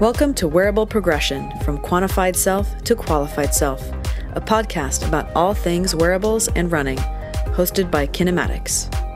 Welcome to Wearable Progression From Quantified Self to Qualified Self, a podcast about all things wearables and running, hosted by Kinematix.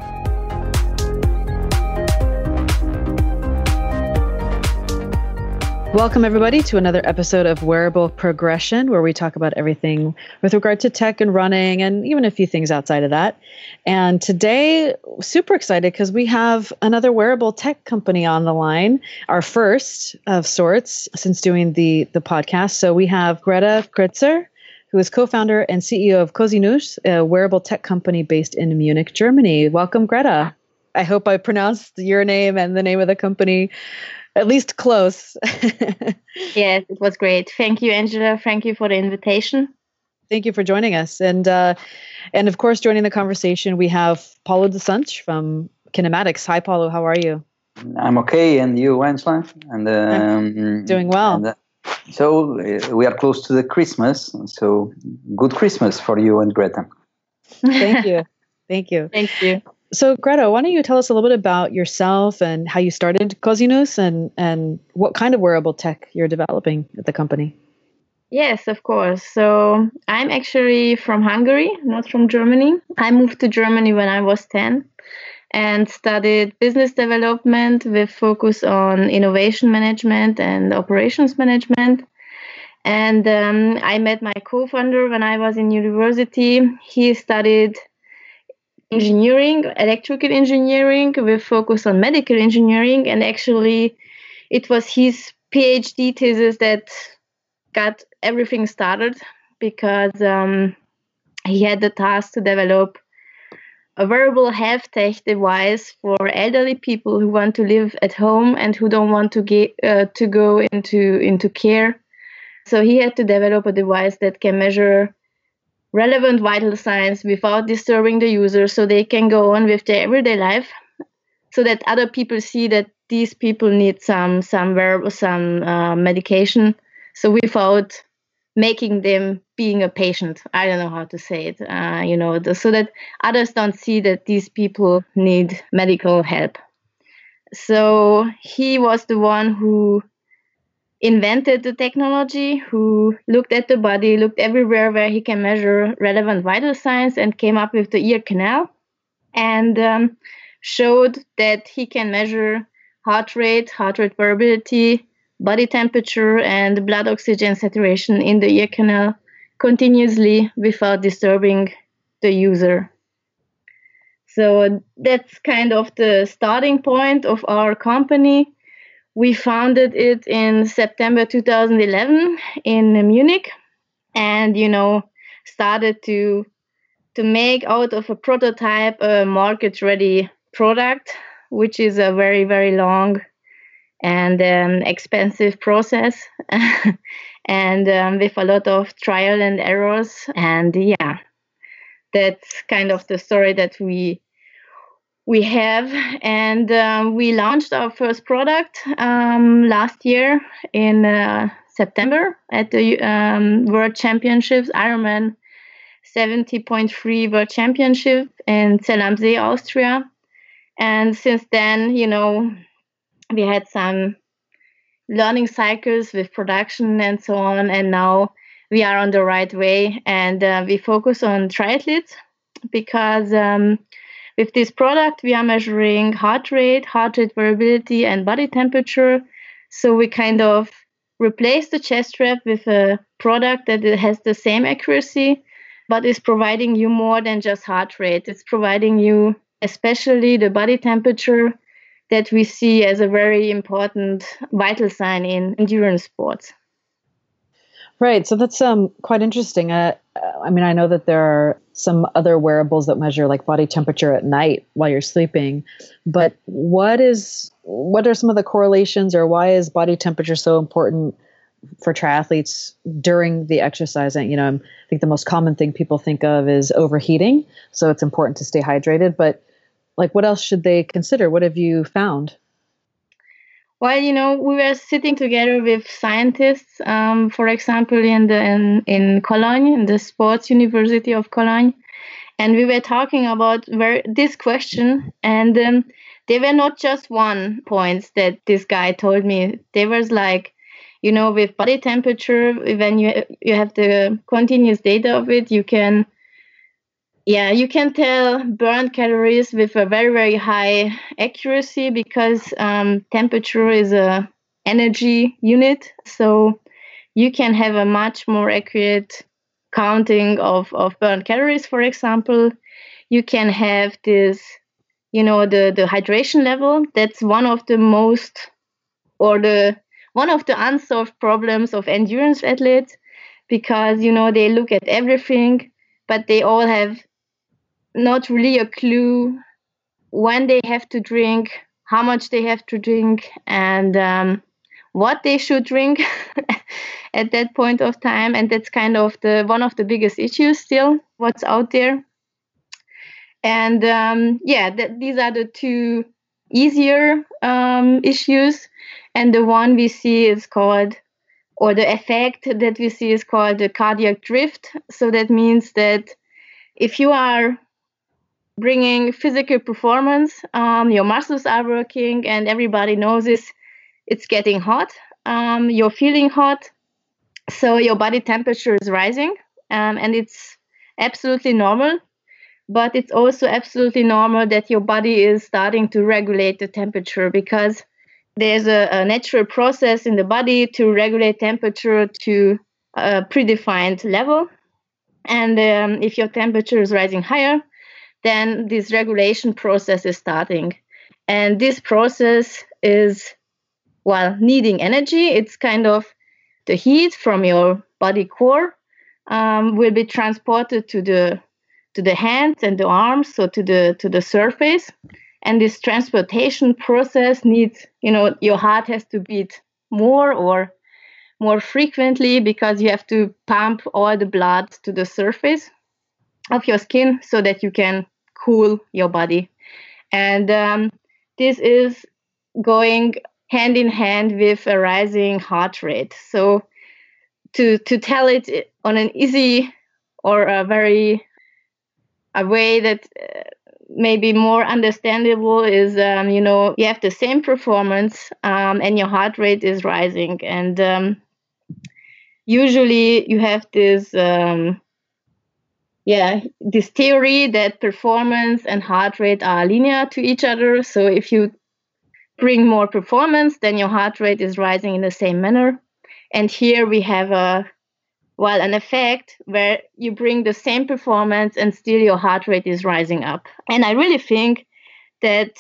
Welcome, everybody, to another episode of Wearable Progression, where we talk about everything with regard to tech and running, and even a few things outside of that. And today, super excited because we have another wearable tech company on the line, our first of sorts since doing the the podcast. So we have Greta Kretzer, who is co-founder and CEO of Cosinuss, a wearable tech company based in Munich, Germany. Welcome, Greta. I hope I pronounced your name and the name of the company at least close. yes, it was great. Thank you, Angela. Thank you for the invitation. Thank you for joining us, and uh, and of course, joining the conversation, we have Paulo de Santos from Kinematix. Hi, Paulo. How are you? I'm okay, and you, Angela? And um, doing well. And, uh, so uh, we are close to the Christmas. So good Christmas for you and Greta. Thank you. Thank you. Thank you. So, Greta, why don't you tell us a little bit about yourself and how you started Cosinuss and, and what kind of wearable tech you're developing at the company? Yes, of course. So, I'm actually from Hungary, not from Germany. I moved to Germany when I was 10 and studied business development with focus on innovation management and operations management. And um, I met my co founder when I was in university. He studied engineering, electrical engineering with focus on medical engineering. And actually, it was his PhD thesis that got everything started because um, he had the task to develop a wearable health tech device for elderly people who want to live at home and who don't want to get uh, to go into into care. So he had to develop a device that can measure relevant vital signs without disturbing the user so they can go on with their everyday life so that other people see that these people need some some some uh, medication. So without making them being a patient i don't know how to say it uh, you know so that others don't see that these people need medical help. So he was the one who invented the technology, who looked at the body, looked everywhere where he can measure relevant vital signs, and came up with the ear canal and um, showed that he can measure heart rate, heart rate variability, body temperature, and blood oxygen saturation in the ear canal continuously without disturbing the user. So that's kind of the starting point of our company we founded it in September 2011 in Munich, and you know started to to make out of a prototype a market-ready product, which is a very very long and um, expensive process, and um, with a lot of trial and errors. And yeah, that's kind of the story that we we have and um, we launched our first product um, last year in uh, september at the um, world championships ironman 70.3 world championship in Zell am See, austria. And since then you know we had some learning cycles with production and so on and now we are on the right way and uh, we focus on triathletes because um, with this product, we are measuring heart rate, heart rate variability, and body temperature. So we kind of replace the chest strap with a product that has the same accuracy, but is providing you more than just heart rate. It's providing you, especially the body temperature, that we see as a very important vital sign in endurance sports. Right. So that's um, quite interesting. Uh, I mean, I know that there are some other wearables that measure like body temperature at night while you're sleeping, but what is what are some of the correlations, or why is body temperature so important for triathletes during the exercise? And You know, I think the most common thing people think of is overheating, so it's important to stay hydrated. But like, what else should they consider? What have you found? Well, you know, we were sitting together with scientists, um, for example, in the in, in Cologne, in the Sports University of Cologne, and we were talking about this question, and um, there were not just one points that this guy told me. There was like you know, with body temperature, when you you have the continuous data of it, you can yeah, you can tell burned calories with a very very high accuracy because um, temperature is a energy unit. So you can have a much more accurate counting of, of burned calories, for example. You can have this, you know, the, the hydration level. That's one of the most or the one of the unsolved problems of endurance athletes because you know they look at everything but they all have not really a clue when they have to drink how much they have to drink and um, what they should drink at that point of time. And that's kind of the one of the biggest issues still what's out there. And um, yeah th- these are the two easier um, issues. And the one we see is called or the effect that we see is called the cardiac drift. So that means that if you are bringing physical performance um, your muscles are working and everybody knows this it's getting hot, um, you're feeling hot, so your body temperature is rising, um, and it's absolutely normal. But it's also absolutely normal that your body is starting to regulate the temperature because there's a, a natural process in the body to regulate temperature to a predefined level. And um, if your temperature is rising higher, then this regulation process is starting. And this process is while needing energy, it's kind of the heat from your body core um, will be transported to the to the hands and the arms, so to the to the surface. And this transportation process needs, you know, your heart has to beat more or more frequently because you have to pump all the blood to the surface of your skin so that you can cool your body. And um, this is going hand in hand with a rising heart rate. So to to tell it on an easy or a very a way that uh, maybe more understandable is um, you know you have the same performance um, and your heart rate is rising and um, usually you have this um, yeah this theory that performance and heart rate are linear to each other so if you bring more performance, then your heart rate is rising in the same manner. And here we have a well an effect where you bring the same performance and still your heart rate is rising up. And I really think that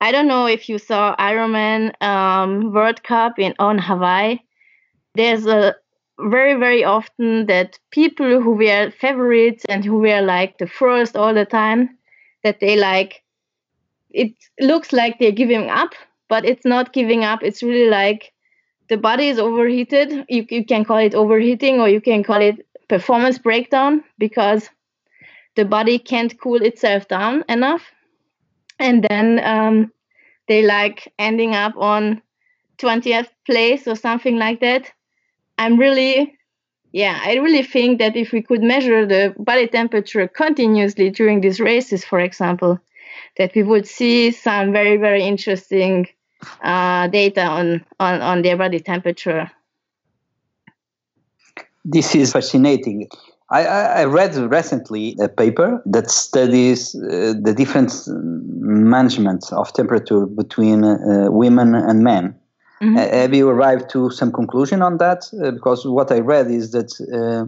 I don't know if you saw Ironman um, World Cup in on Hawaii. There's a very very often that people who were favorites and who were like the first all the time that they like it looks like they're giving up but it's not giving up. It's really like the body is overheated. You, you can call it overheating or you can call it performance breakdown because the body can't cool itself down enough. And then um, they like ending up on 20th place or something like that. I'm really, yeah, I really think that if we could measure the body temperature continuously during these races, for example, that we would see some very, very interesting uh, data on, on, on their body temperature. This is fascinating. I, I read recently a paper that studies uh, the different management of temperature between uh, women and men. Mm-hmm. Have you arrived to some conclusion on that? Uh, because what I read is that uh,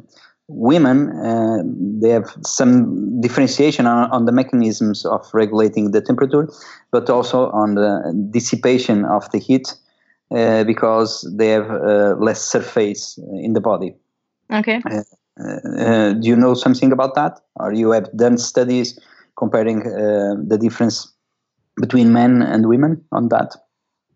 women uh, they have some differentiation on, on, the mechanisms of regulating the temperature but also on the dissipation of the heat uh, because they have uh, less surface in the body okay uh, uh, do you know something about that or you have done studies comparing uh, the difference between men and women on that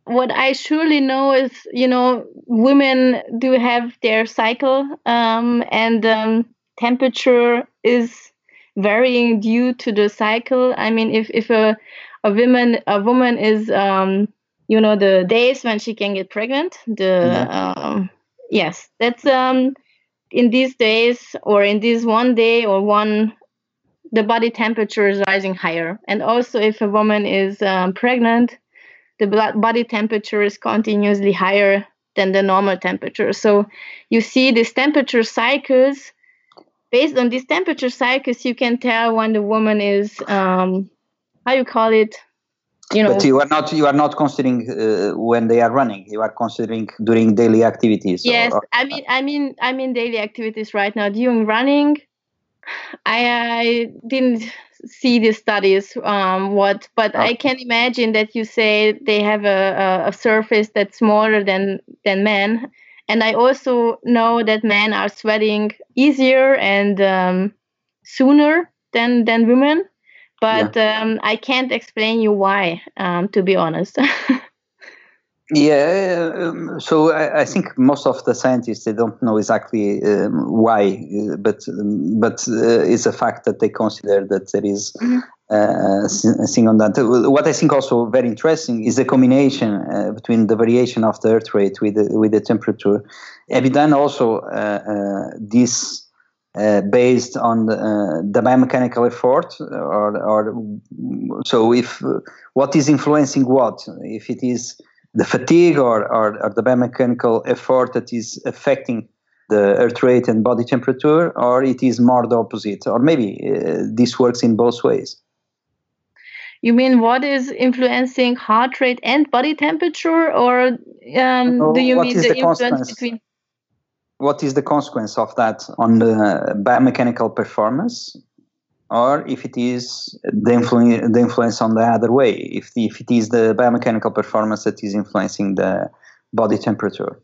what I surely know is, you know, women do have their cycle, um, and um, temperature is varying due to the cycle. I mean, if if a a woman a woman is, um, you know, the days when she can get pregnant, the um, yes, that's um, in these days or in this one day or one the body temperature is rising higher and also if a woman is um, pregnant the body temperature is continuously higher than the normal temperature. So you see these temperature cycles. Based on these temperature cycles, you can tell when the woman is um, how you call it you know but you are not you are not considering uh, when they are running you are considering during daily activities yes or, or, i mean i mean i mean daily activities right now during running i, I didn't see the studies um, what but i can imagine that you say they have a, a, surface that's smaller than than men and i also know that men are sweating easier and um, sooner than than women but yeah. um, I can't explain you why, um, to be honest. yeah, um, so I, I, think most of the scientists they don't know exactly um, why, uh, but um, but uh, it's a fact that they consider that there is mm-hmm. Uh, a thing on that. What I think also very interesting is the combination uh, between the variation of the earth rate with the, with the temperature. Have you done also uh, uh this uh, based on the, uh, the, biomechanical effort or, or so if uh, what is influencing what if it is the fatigue or, or, or, the biomechanical effort that is affecting the earth rate and body temperature or it is more the opposite or maybe uh, this works in both ways. You mean what is influencing heart rate and body temperature or um, do you mean the, the influence between what is the consequence of that on the biomechanical performance or if it is the, influ- the influence on the other way if, the, if it is the biomechanical performance that is influencing the body temperature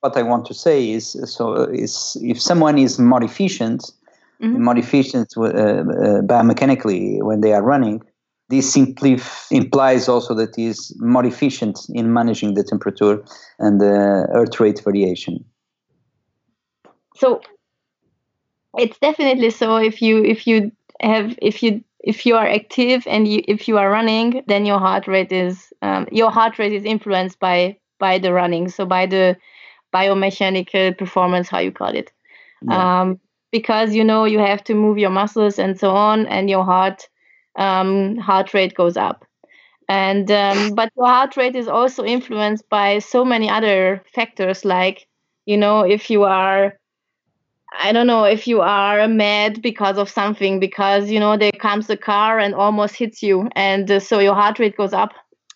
what i want to say is so is if someone is more efficient mm-hmm. more efficient uh, uh, biomechanically when they are running this simply f- implies also that he is more efficient in managing the temperature and the earth rate variation so it's definitely so if you if you have if you if you are active and you if you are running then your heart rate is um, your heart rate is influenced by by the running. So by the biomechanical performance how you call it. Yeah. um, because you know you have to move your muscles and so on and your heart um, heart rate goes up. And um, but your heart rate is also influenced by so many other factors like you know if you are I don't know if you are mad because of something, because you know there comes a car and almost hits you, and uh, so your heart rate goes up.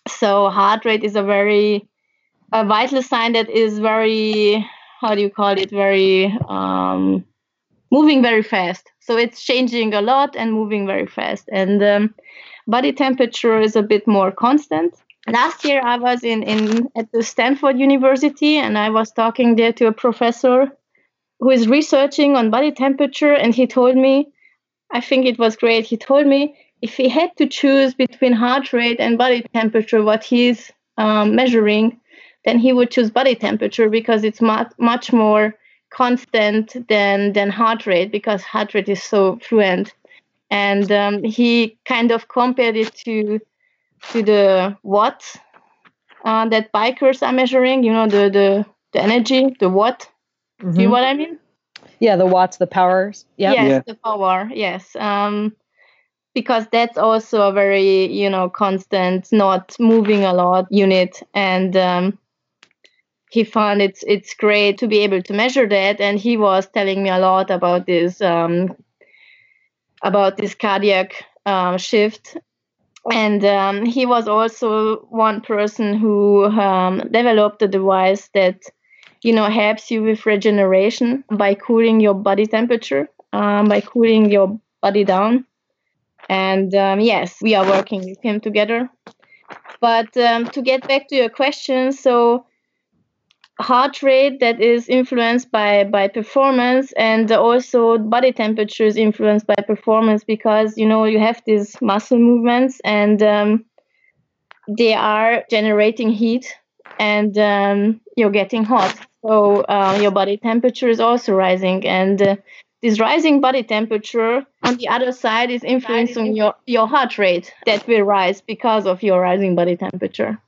So heart rate is a very a vital sign that is very how do you call it very um, moving very fast. So it's changing a lot and moving very fast. And um, body temperature is a bit more constant. Last year I was in, in at the Stanford University and I was talking there to a professor who is researching on body temperature, and he told me, I think it was great. He told me if he had to choose between heart rate and body temperature, what he's um, measuring, then he would choose body temperature because it's much much more constant than than heart rate because heart rate is so fluent. And um, he kind of compared it to to the watt uh, that bikers are measuring. You know the the the energy, the watt Mm-hmm. Do you know what I mean? Yeah, the watts, the powers. Yep. Yes, yeah, the power. Yes. Um, because that's also a very you know constant, not moving a lot unit, and um, he found it's it's great to be able to measure that, and he was telling me a lot about this um, about this cardiac uh, shift and um, he was also one person who um, developed a device that you know helps you with regeneration by cooling your body temperature um, by cooling your body down. And um, yes we are working with him together. But um, to get back to your question so heart rate that is influenced by by performance and also body temperature is influenced by performance because you know you have these muscle movements and um, they are generating heat and um, you're getting hot so uh, your body temperature is also rising, and uh, this rising body temperature on the other side is influencing your, your heart rate that will rise because of your rising body temperature.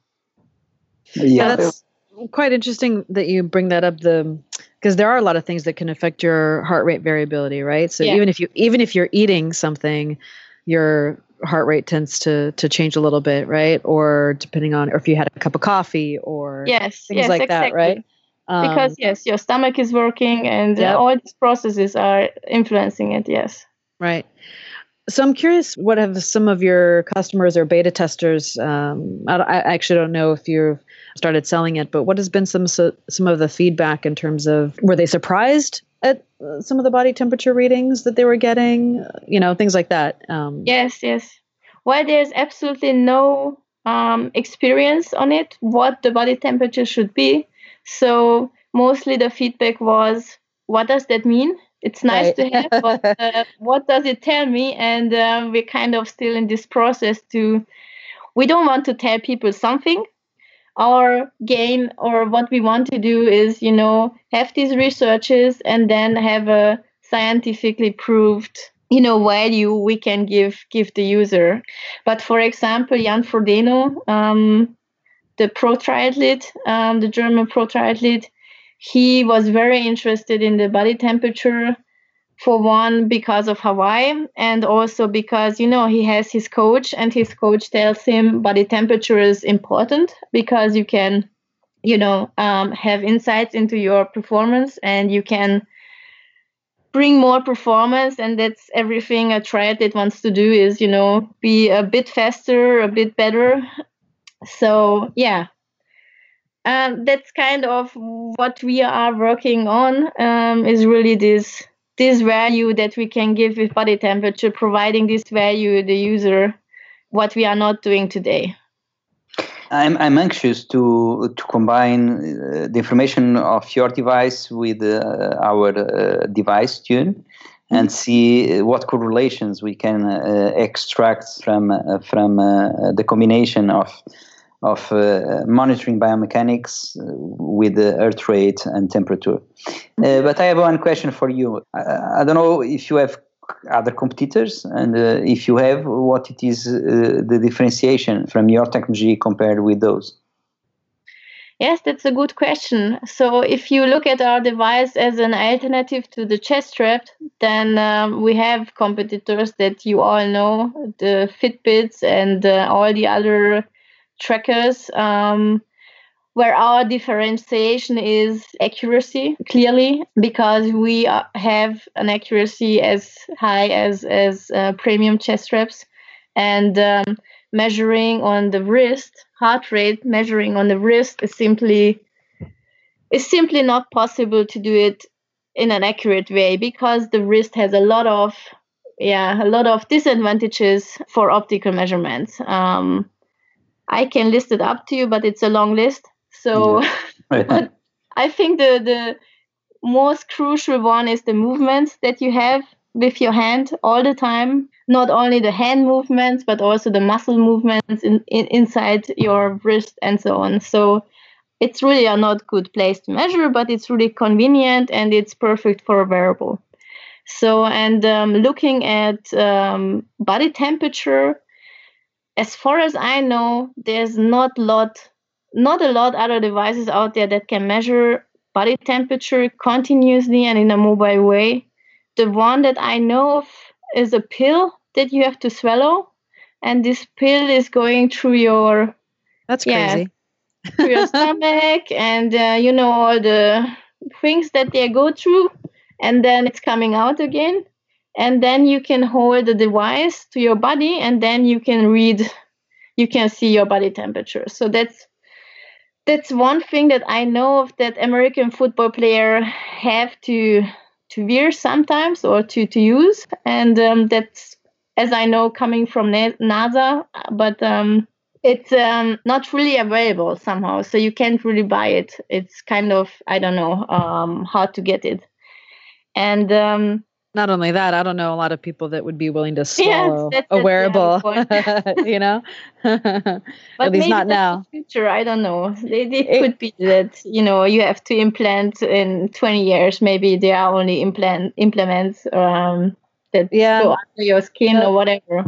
Yeah, that's quite interesting that you bring that up. The because there are a lot of things that can affect your heart rate variability, right? So yeah. even if you even if you're eating something, your heart rate tends to to change a little bit, right? Or depending on, or if you had a cup of coffee, or yes, things yes, like exactly. that, right? Um, because yes, your stomach is working, and yep. uh, all these processes are influencing it. Yes. Right. So I'm curious, what have some of your customers or beta testers? Um, I, I, actually don't know if you've started selling it, but what has been some some of the feedback in terms of were they surprised at uh, some of the body temperature readings that they were getting? You know, things like that. Um, yes, yes. Well, there's absolutely no um, experience on it what the body temperature should be. So mostly the feedback was, what does that mean? It's nice right. to have, but uh, what does it tell me? And uh, we're kind of still in this process to, we don't want to tell people something. Our gain or what we want to do is, you know, have these researches and then have a scientifically proved you know value we can give give the user but for example jan frodeno um, the pro triathlete um, the german pro triathlete he was very interested in the body temperature for one because of hawaii and also because you know he has his coach and his coach tells him body temperature is important because you can you know um, have insights into your performance and you can bring more performance and that's everything a triathlete wants to do is you know be a bit faster a bit better so yeah. Um, that's kind of what we are working on um, is really this this value that we can give with body temperature providing this value to the user what we are not doing today. I'm, I'm anxious to to combine uh, the information of your device with uh, our uh, device tune and see what correlations we can uh, extract from uh, from uh, the combination of of monitoring biomechanics with the earth rate and temperature. but I have one question for you. I, I don't know if you have other competitors and uh, if you have what it is uh, the differentiation from your technology compared with those yes that's a good question so if you look at our device as an alternative to the chest strap then um, we have competitors that you all know the fitbits and uh, all the other trackers um, where our differentiation is accuracy clearly because we have an accuracy as high as as uh, premium chest straps and um, measuring on the wrist heart rate measuring on the wrist is simply is simply not possible to do it in an accurate way because the wrist has a lot of yeah a lot of disadvantages for optical measurements. Um, i can list it up to you but it's a long list so yeah. I think the the most crucial one is the movements that you have with your hand all the time. Not only the hand movements, but also the muscle movements in, in, inside your wrist and so on. So it's really a not good place to measure, but it's really convenient and it's perfect for a wearable. So, and um, looking at um, body temperature, as far as I know, there's not lot not a lot other devices out there that can measure body temperature continuously and in a mobile way. The one that I know of is a pill that you have to swallow, and this pill is going through your that's yeah, crazy through your stomach and uh, you know all the things that they go through, and then it's coming out again, and then you can hold the device to your body, and then you can read, you can see your body temperature. So that's that's one thing that I know of that American football player have to to wear sometimes or to to use, and um, that's as I know coming from NASA, but um, it's um, not really available somehow, so you can't really buy it. It's kind of I don't know um, how to get it, and um, not only that, I don't know a lot of people that would be willing to swallow yes, a wearable, you know. but At least not now. future, I don't know. It, it, it, could be that you know you have to implant in 20 years. Maybe there are only implant implements um, that yeah. go under your skin or whatever.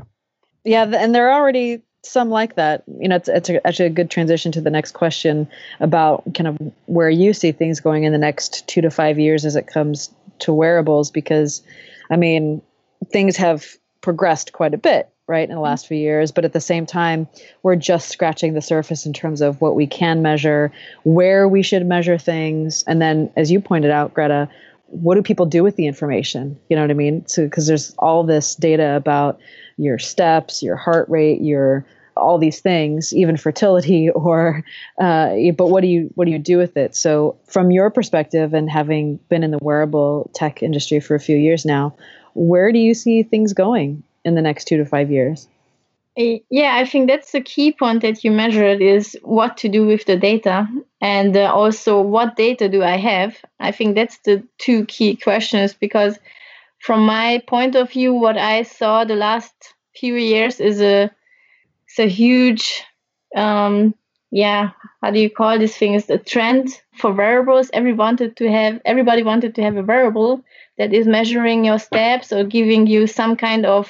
Yeah, and there are already some like that. You know, it's, it's actually a good transition to the next question about kind of where you see things going in the next two to five years as it comes to wearables because I mean things have progressed quite a bit right in the last few years. But at the same time we're just scratching the surface in terms of what we can measure where we should measure things. And then as you pointed out greta what do people do with the information? You know what i mean? So because there's all this data about your steps your heart rate your all these things even fertility or uh, but what do you what do you do with it so from your perspective and having been in the wearable tech industry for a few years now where do you see things going in the next two to five years? Yeah, I think that's the key point that you measured is what to do with the data and uh, also what data do I have. I think that's the two key questions because from my point of view, what I saw the last few years is a, it's a huge, um, yeah, how do you call these things? The trend for wearables. Every wanted to have, everybody wanted to have a wearable that is measuring your steps or giving you some kind of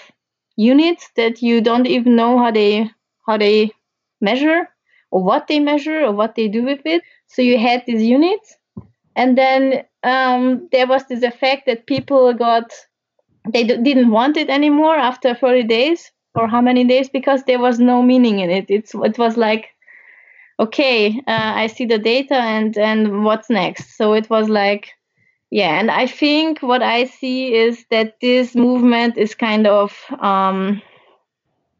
units that you don't even know how they how they measure or what they measure or what they do with it. So you had these units, and then um, there was this effect that people got they d- didn't want it anymore after 30 days or how many days because there was no meaning in it. It's it was like okay, uh, I see the data and and what's next. So it was like yeah and i think what i see is that this movement is kind of um,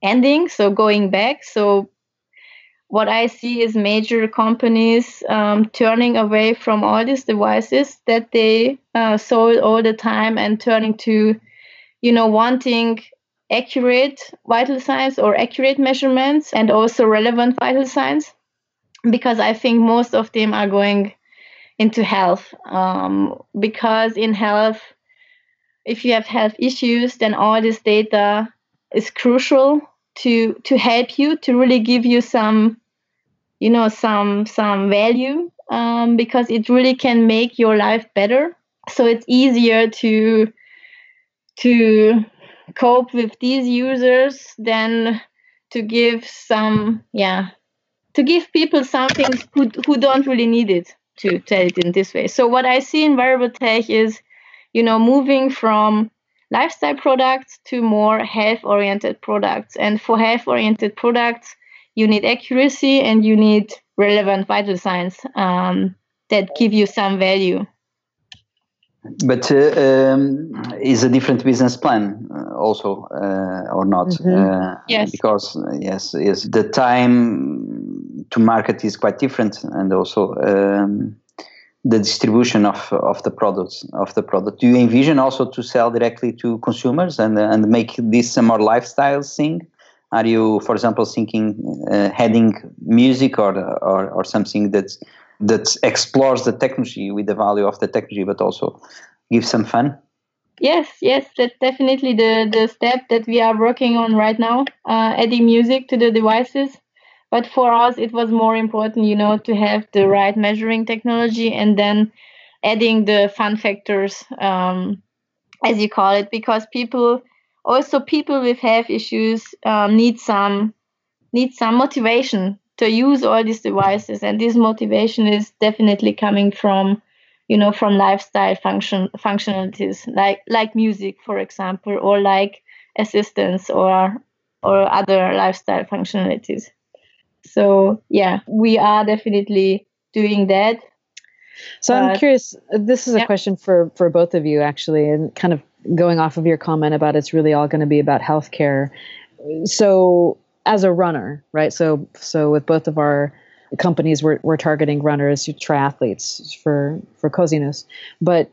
ending so going back so what i see is major companies um, turning away from all these devices that they uh, sold all the time and turning to you know wanting accurate vital signs or accurate measurements and also relevant vital signs because i think most of them are going into health. Um, because in health if you have health issues then all this data is crucial to to help you to really give you some you know some some value um, because it really can make your life better. So it's easier to to cope with these users than to give some yeah to give people something who, who don't really need it to tell it in this way. So what I see in wearable tech is, you know, moving from lifestyle products to more health-oriented products. And for health-oriented products, you need accuracy and you need relevant vital signs um, that give you some value. But uh, um, is a different business plan uh, also uh, or not? Mm-hmm. Uh, yes. Because yes, yes, the time to market is quite different, and also um, the distribution of of the products of the product. Do you envision also to sell directly to consumers and and make this a more lifestyle thing? Are you, for example, thinking uh, heading music or, or or something that's that explores the technology with the value of the technology, but also gives some fun? Yes, yes, that's definitely the the step that we are working on right now, uh, adding music to the devices. But for us, it was more important, you know, to have the right measuring technology and then adding the fun factors, um, as you call it, because people also people with health issues um, need some need some motivation to use all these devices. And this motivation is definitely coming from you know from lifestyle function functionalities like like music for example or like assistance or or other lifestyle functionalities. So yeah we are definitely doing that. So uh, i'm curious this is a yeah. question for for both of you actually and kind of going off of your comment about it's really all going to be about healthcare. So as a runner, right? So so with both of our companies, we're we're targeting runners, triathletes for for Cosinuss. But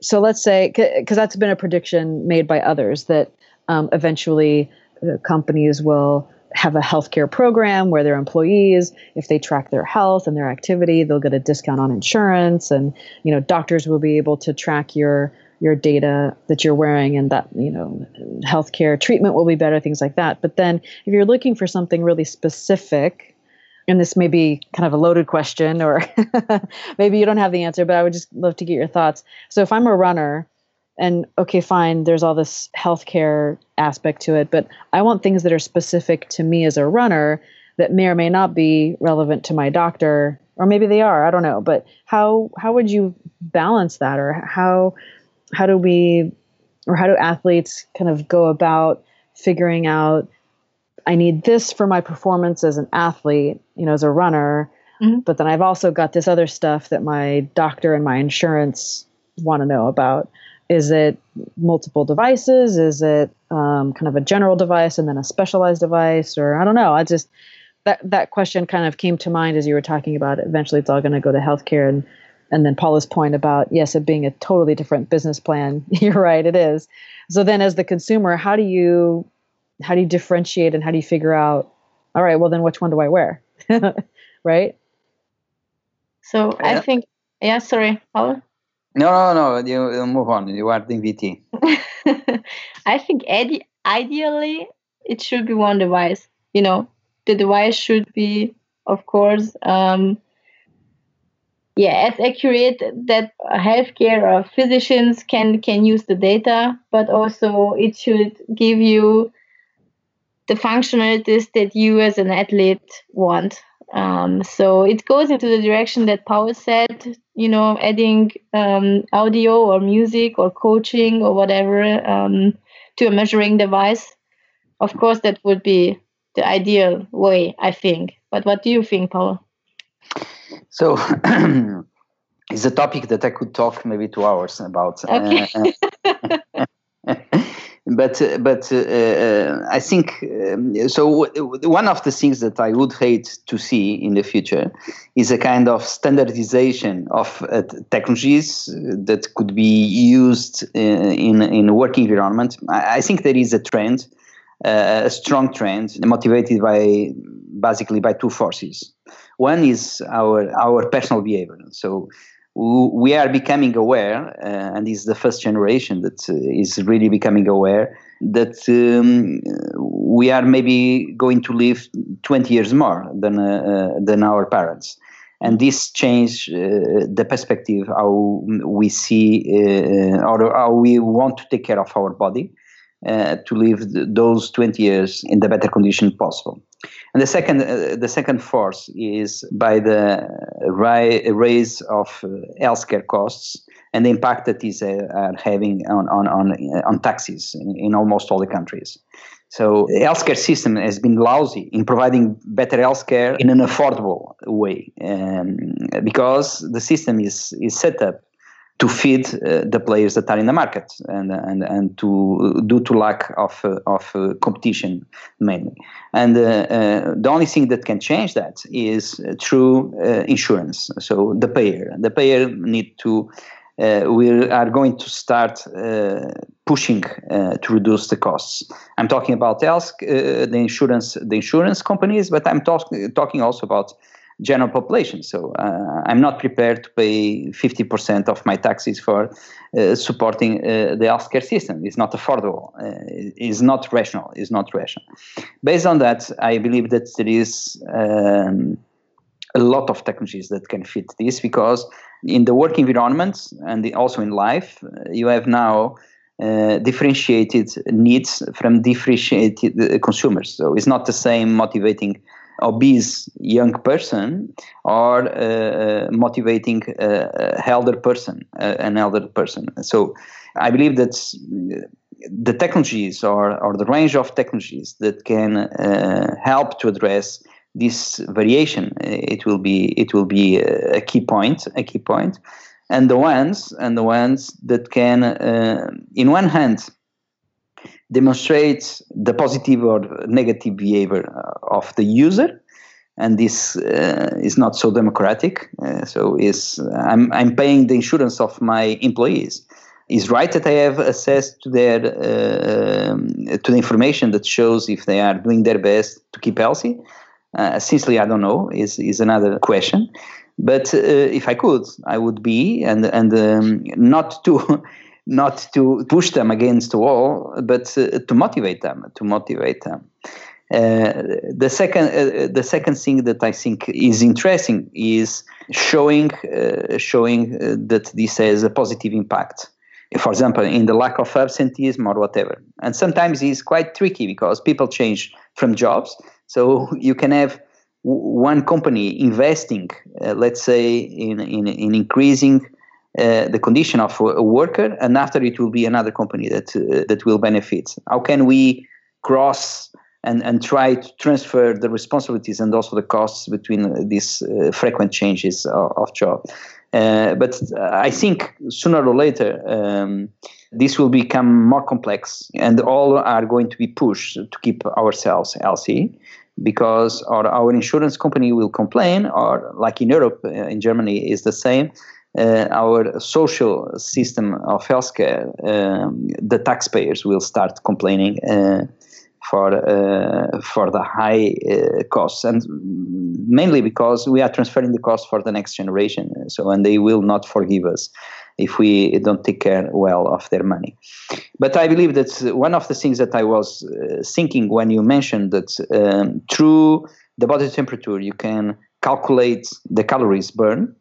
so let's say because that's been a prediction made by others that um, eventually uh, companies will have a healthcare program where their employees, if they track their health and their activity, they'll get a discount on insurance, and you know doctors will be able to track your your data that you're wearing and that you know healthcare treatment will be better things like that. But then if you're looking for something really specific and this may be kind of a loaded question or maybe you don't have the answer but i would just love to get your thoughts. So if i'm a runner and okay fine there's all this healthcare aspect to it but i want things that are specific to me as a runner that may or may not be relevant to my doctor or maybe they are i don't know but how how would you balance that? Or how how do we or how do athletes kind of go about figuring out I need this for my performance as an athlete, you know, as a runner. Mm-hmm. But then I've also got this other stuff that my doctor and my insurance want to know about. Is it multiple devices? Is it um, kind of a general device and then a specialized device? Or I don't know. I just that that question kind of came to mind as you were talking about. It. Eventually, it's all going to go to healthcare, and and then Paula's point about yes, it being a totally different business plan. You're right, it is. So then, as the consumer, how do you how do you differentiate and how do you figure out? All right, well then, which one do I wear? right. So yeah. I think, yeah. Sorry, Paula. No, no, no. You move on. You are the VT. I think ide- ideally it should be one device. You know, the device should be, of course, um, yeah, as accurate that healthcare or physicians can can use the data, but also it should give you the functionalities that you as an athlete want. Um, so it goes into the direction that Paul said, you know, adding um, audio or music or coaching or whatever um, to a measuring device. Of course, that would be the ideal way, I think. But what do you think, Paul? So it's a topic that I could talk maybe two hours about. Okay. Uh, but but uh, uh, I think um, so. One of the things that I would hate to see in the future is a kind of standardization of uh, technologies that could be used uh, in in a working environment. I, I think there is a trend uh, a strong trend motivated by basically by two forces. One is our our personal behavior. So we are becoming aware, uh, and is the first generation that uh, is really becoming aware that um, we are maybe going to live 20 years more than uh, uh than our parents. And this changed uh, the perspective how we see or how we want to take care of our body uh, to live those 20 years in the better condition possible. And the second, uh, the second force is by the ri- raise of uh, healthcare costs and the impact that these uh, are having on, on, on, uh, on taxes in, in almost all the countries. So the healthcare system has been lousy in providing better healthcare in an affordable way um, because the system is, is set up to feed uh, the players that are in the market and and and to due to lack of uh, of uh, competition mainly and uh, uh, the only thing that can change that is through uh, insurance so the payer the payer need to we are going to start pushing to reduce the costs. I'm talking about health, the insurance, the insurance companies, but I'm talk- talking also about general population. So uh, I'm not prepared to pay 50% of my taxes for uh, supporting uh, the healthcare system. It's not affordable. Uh, it's not rational. It's not rational. Based on that, I believe that there is um, a lot of technologies that can fit this because in the work environment and also in life, uh, you have now uh, differentiated needs from differentiated uh, consumers. So it's not the same motivating obese young person or uh, motivating uh, elder person, uh, an elder person. So I believe that the technologies or, or the range of technologies that can uh, help to address this variation, it will be it will be a key point, a key point, and the ones and the ones that can, uh, in one hand, demonstrates the positive or negative behavior uh, of the user. And this uh, is not so democratic. Uh, so is I'm, I'm paying the insurance of my employees. Is right that I have access to their uh, to the information that shows if they are doing their best to keep healthy? Uh, sincerely I don't know is is another question. But uh, if I could I would be and and um, not to not to push them against the wall, but uh, to motivate them, to motivate them. Uh, the second, uh, the second thing that I think is interesting is showing, uh, showing uh, that this has a positive impact. For example, in the lack of absenteeism or whatever, and sometimes it's quite tricky because people change from jobs. So you can have one company investing, uh, let's say, in, in, in increasing uh, the condition of a worker, and after it will be another company that uh, that will benefit. How can we cross and, and try to transfer the responsibilities and also the costs between these uh, frequent changes of, of job. Uh, but I think sooner or later, um, this will become more complex, and all are going to be pushed to keep ourselves healthy because our, our insurance company will complain, or like in Europe, uh, in Germany, is the same. Uh, our social system of healthcare, um, the taxpayers will start complaining uh, for uh, for the high uh, costs, and mainly because we are transferring the cost for the next generation. So, and they will not forgive us if we don't take care well of their money. But I believe that one of the things that I was uh, thinking when you mentioned that um, through the body temperature you can calculate the calories burned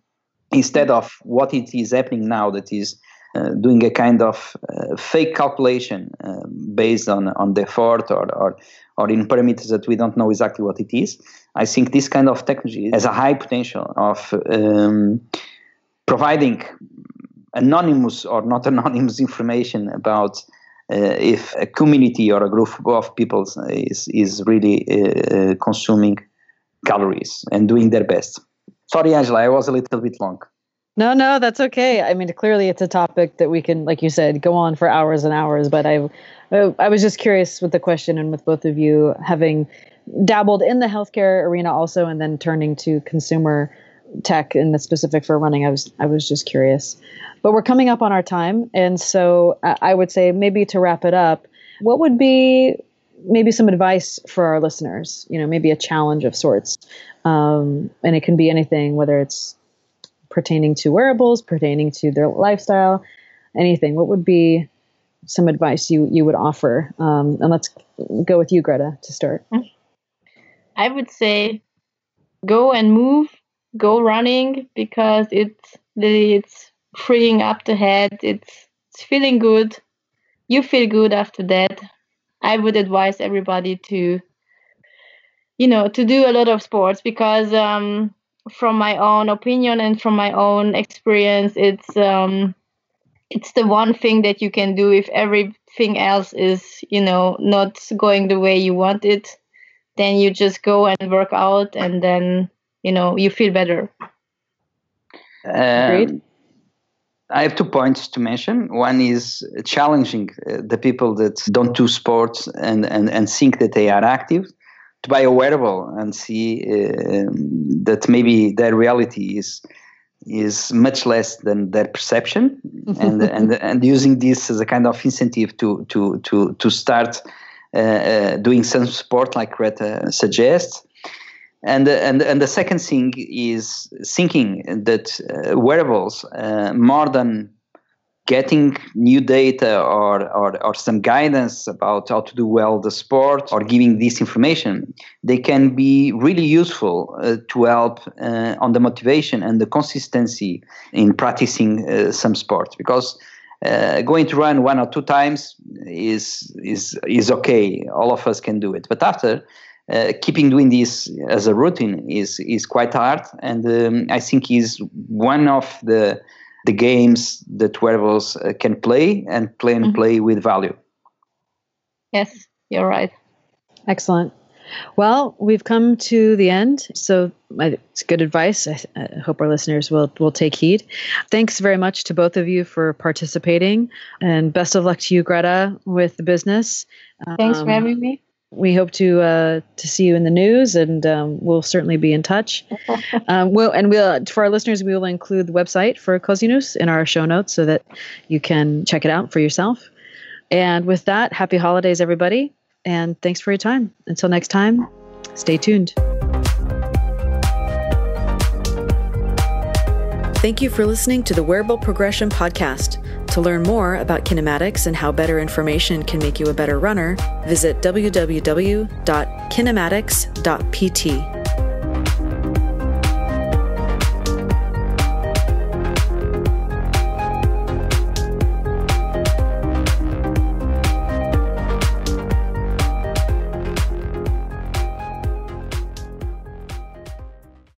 instead of what it is happening now that is uh, doing a kind of uh, fake calculation uh, based on, on the effort or, or, or in parameters that we don't know exactly what it is. I think this kind of technology has a high potential of um, providing anonymous or not anonymous information about uh, if a community or a group of people is, is really uh, consuming calories and doing their best. Sorry, Angela, I was a little bit long. No, no, that's okay. I mean, clearly it's a topic that we can, like you said, go on for hours and hours. But I, I was just curious with the question and with both of you having dabbled in the healthcare arena also, and then turning to consumer tech in the specific for running. I was, I was just curious. But we're coming up on our time, and so I would say maybe to wrap it up, what would be maybe some advice for our listeners? You know, maybe a challenge of sorts, um, and it can be anything, whether it's pertaining to wearables, pertaining to their lifestyle, anything, what would be some advice you, you would offer? Um, and let's go with you, Greta, to start. I would say go and move, go running because it's it's freeing up the head. It's it's feeling good. You feel good after that. I would advise everybody to, you know, to do a lot of sports because um, from my own opinion and from my own experience, it's um, it's the one thing that you can do if everything else is, you know, not going the way you want it. Then you just go and work out, and then you know you feel better. Um, I have two points to mention. One is challenging uh, the people that don't do sports and, and, and think that they are active to buy a wearable and see uh, that maybe their reality is is much less than their perception. And and and using this as a kind of incentive to to to to start uh, uh, doing some sport like Greta suggests. And and and the second thing is thinking that uh, wearables uh, more than getting new data or, or, or some guidance about how to do well the sport or giving this information, they can be really useful uh, to help uh, on the motivation and the consistency in practicing uh, some sport. Because uh, going to run one or two times is is is okay. All of us can do it, but after uh, keeping doing this as a routine is is quite hard, and um, I think is one of the the games that wearables uh, can play and play and mm-hmm. play with value. Yes, you're right. Excellent. Well, we've come to the end, so it's good advice. I, I, hope our listeners will will take heed. Thanks very much to both of you for participating, and best of luck to you, Greta, with the business. Thanks um, for having me we hope to uh, to see you in the news, and um, we'll certainly be in touch. um, we'll, and we'll for our listeners, we will include the website for Cosinuss in our show notes so that you can check it out for yourself. And with that, happy holidays, everybody, and thanks for your time. Until next time, stay tuned. Thank you for listening to the Wearable Progression Podcast. To learn more about Kinematix and how better information can make you a better runner, visit www.kinematix.pt.